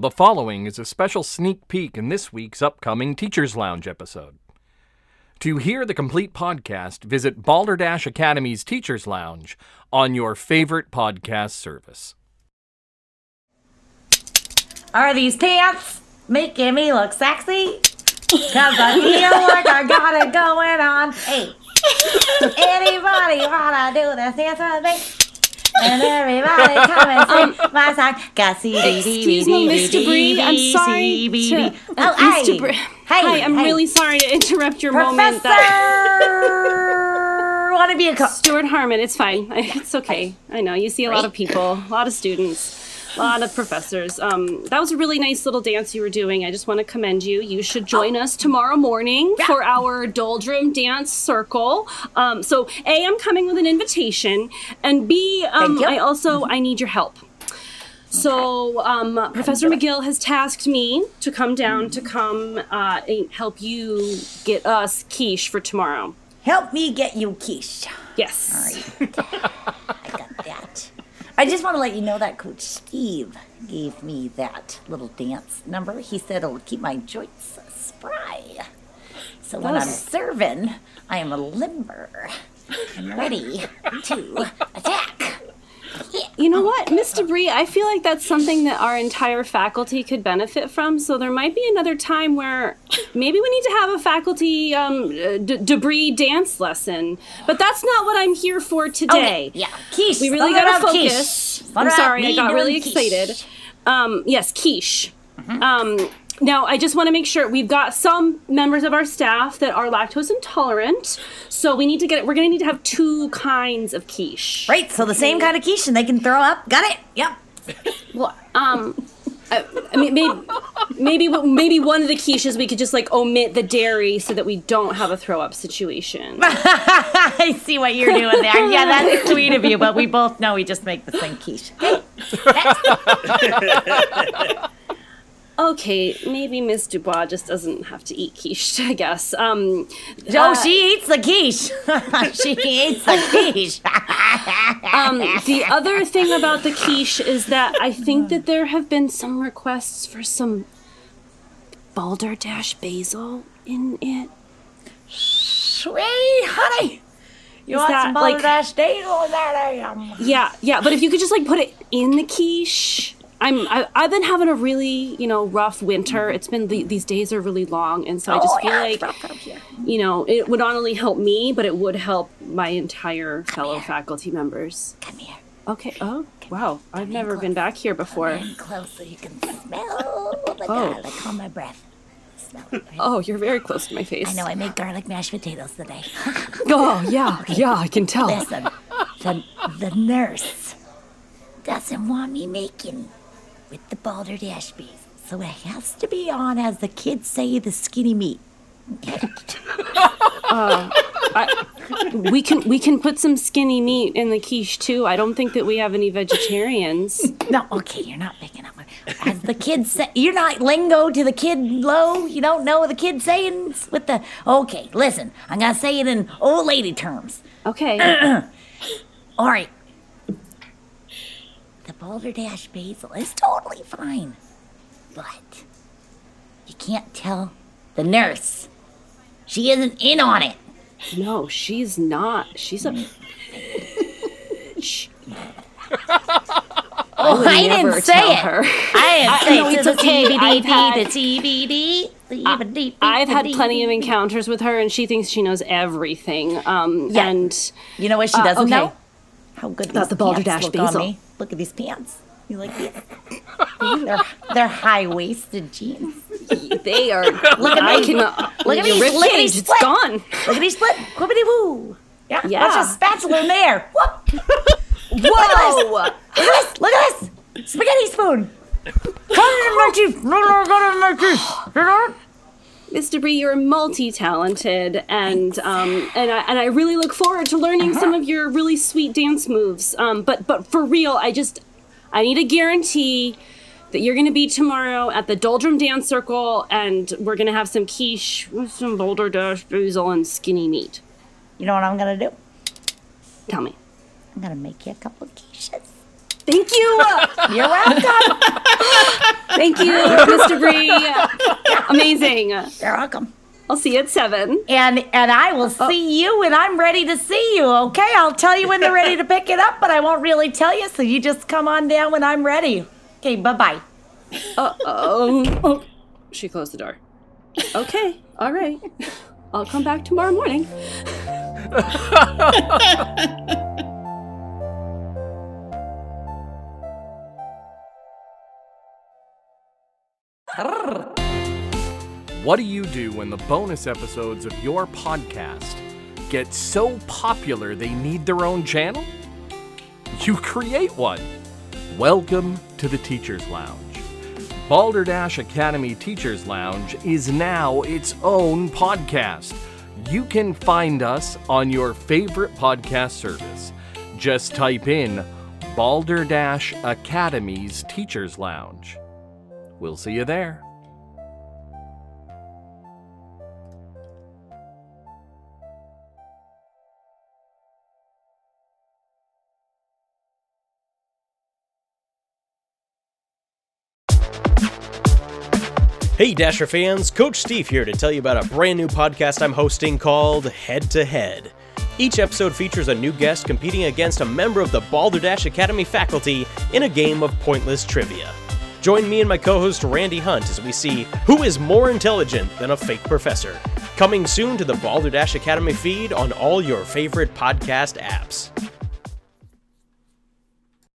The following is a special sneak peek in this week's upcoming Teachers Lounge episode. To hear the complete podcast, visit Balderdash Academy's Teachers Lounge on your favorite podcast service. Are these pants making me look sexy? Cause I feel like I got it going on. Hey, anybody wanna do this dance with me? And everybody come and sing um, my song. Excuse me, Miss Debris. I'm sorry to. Oh, hey. Miss Hey, Hi, I'm really sorry to interrupt your moment. Professor, wanna be a co- Stuart Harmon, it's fine. It's okay. I know you see a lot of people, a lot of students, a lot of professors. Um, that was a really nice little dance you were doing. I just want to commend you. You should join Oh. us tomorrow morning for our Doldrum Dance Circle. Um, so, a, I'm coming with an invitation, and b, um. I also I need your help. So, um, Professor McGill has tasked me to come down to come uh, help you get us quiche for tomorrow. Help me get you quiche. Yes. Got that. I just want to let you know that Coach Steve gave me that little dance number. He said it'll keep my joints spry. So when I'm serving, I am a limber and ready to attack. You know what, Miss Debris? I feel like that's something that our entire faculty could benefit from. So there might be another time where maybe we need to have a faculty um, uh, d- debris dance lesson. But that's not what I'm here for today. Yeah, quiche. We really gotta focus. I'm sorry, I got really quiche. Mm-hmm. excited. Um, yes, quiche. Um, now, I just want to make sure we've got some members of our staff that are lactose intolerant, so we need to get. We're going to need to have two kinds of quiche. Right, so the same kind of quiche and they can throw up. Got it? Yep. Well, um, I, I mean, maybe, maybe, maybe one of the quiches we could just like omit the dairy so that we don't have a throw up situation. I see what you're doing there. Yeah, that's sweet of you, but we both know we just make the same quiche. Okay, maybe Miss Dubois just doesn't have to eat quiche. I guess. Um, Oh, uh, she eats the quiche. she eats the quiche. um, the other thing about the quiche is that I think that there have been some requests for some balderdash basil in it. Sweet honey. You want that, some like- balderdash basil? I am. Yeah, yeah, but if you could just like put it in the quiche. I'm I, I've been having a really you know rough winter. It's been the, these days are really long, and so I just Oh, feel yeah, like rough here. you know it would not only help me, but it would help my entire fellow faculty members. Come here. Okay. Oh wow, I've in never been back here before. Come close so you can smell the Oh. garlic on my breath. Right? Oh, you're very close to my face. I know I made garlic mashed potatoes today. Oh yeah, yeah, I can tell. Listen, the, the nurse doesn't want me making with the balderdash basil, so it has to be on, as the kids say, the skinny meat. Uh, we can we can put some skinny meat in the quiche too. I don't think that we have any vegetarians. No, okay, you're not picking up. As the kids say, you're not lingo to the kid low. You don't know the kid sayings with the. Okay, listen, I'm gonna say it in old lady terms. Okay. All right. Balderdash basil is totally fine, but you can't tell the nurse. She isn't in on it. No, she's not. She's a. Oh, I, never didn't say it. her. I didn't say no, it's okay. TBD, had- the TBD, I've had plenty of encounters with her, and she thinks she knows everything. Um, Yeah. and You know what she Uh, doesn't okay. know? How good these the balderdash pants look basil. on me. Look at these pants. You like these? they're they're high waisted jeans. they are. Look at I me. can. Look at me. rib Look at me cage, it's split. gone. Look at me split. Quibbity woo. Yeah. Yeah. Watch a spatula in there. Whoop. Whoa! Look at this. Look at this. Spaghetti spoon. Got it in my teeth. No, no, got it in my teeth. You know? Miss Debris, you're multi-talented, and um, and I and I really look forward to learning some of your really sweet dance moves. Um, but but for real, I just I need a guarantee that you're going to be tomorrow at the Doldrum Dance Circle, and we're going to have some quiche with some balderdash basil and skinny meat. You know what I'm gonna do? Tell me. I'm gonna make you a couple of quiches. Thank you. You're welcome. Thank you, Mr. Bree. Amazing. You're welcome. I'll see you at seven. And and I will oh. see you when I'm ready to see you. Okay, I'll tell you when they're ready to pick it up, but I won't really tell you. So you just come on down when I'm ready. Okay, bye bye. Oh, oh. She closed the door. Okay, all right. I'll come back tomorrow morning. What do you do when the bonus episodes of your podcast get so popular they need their own channel? You create one. Welcome to the Teachers Lounge. Balderdash Academy Teachers Lounge is now its own podcast. You can find us on your favorite podcast service. Just type in Balderdash Academy's Teachers Lounge. We'll see you there. Hey Dasher fans, Coach Steve here to tell you about a brand new podcast I'm hosting called Head to Head. Each episode features a new guest competing against a member of the Balderdash Academy faculty in a game of pointless trivia. Join me and my co host Randy Hunt as we see who is more intelligent than a fake professor. Coming soon to the Balderdash Academy feed on all your favorite podcast apps.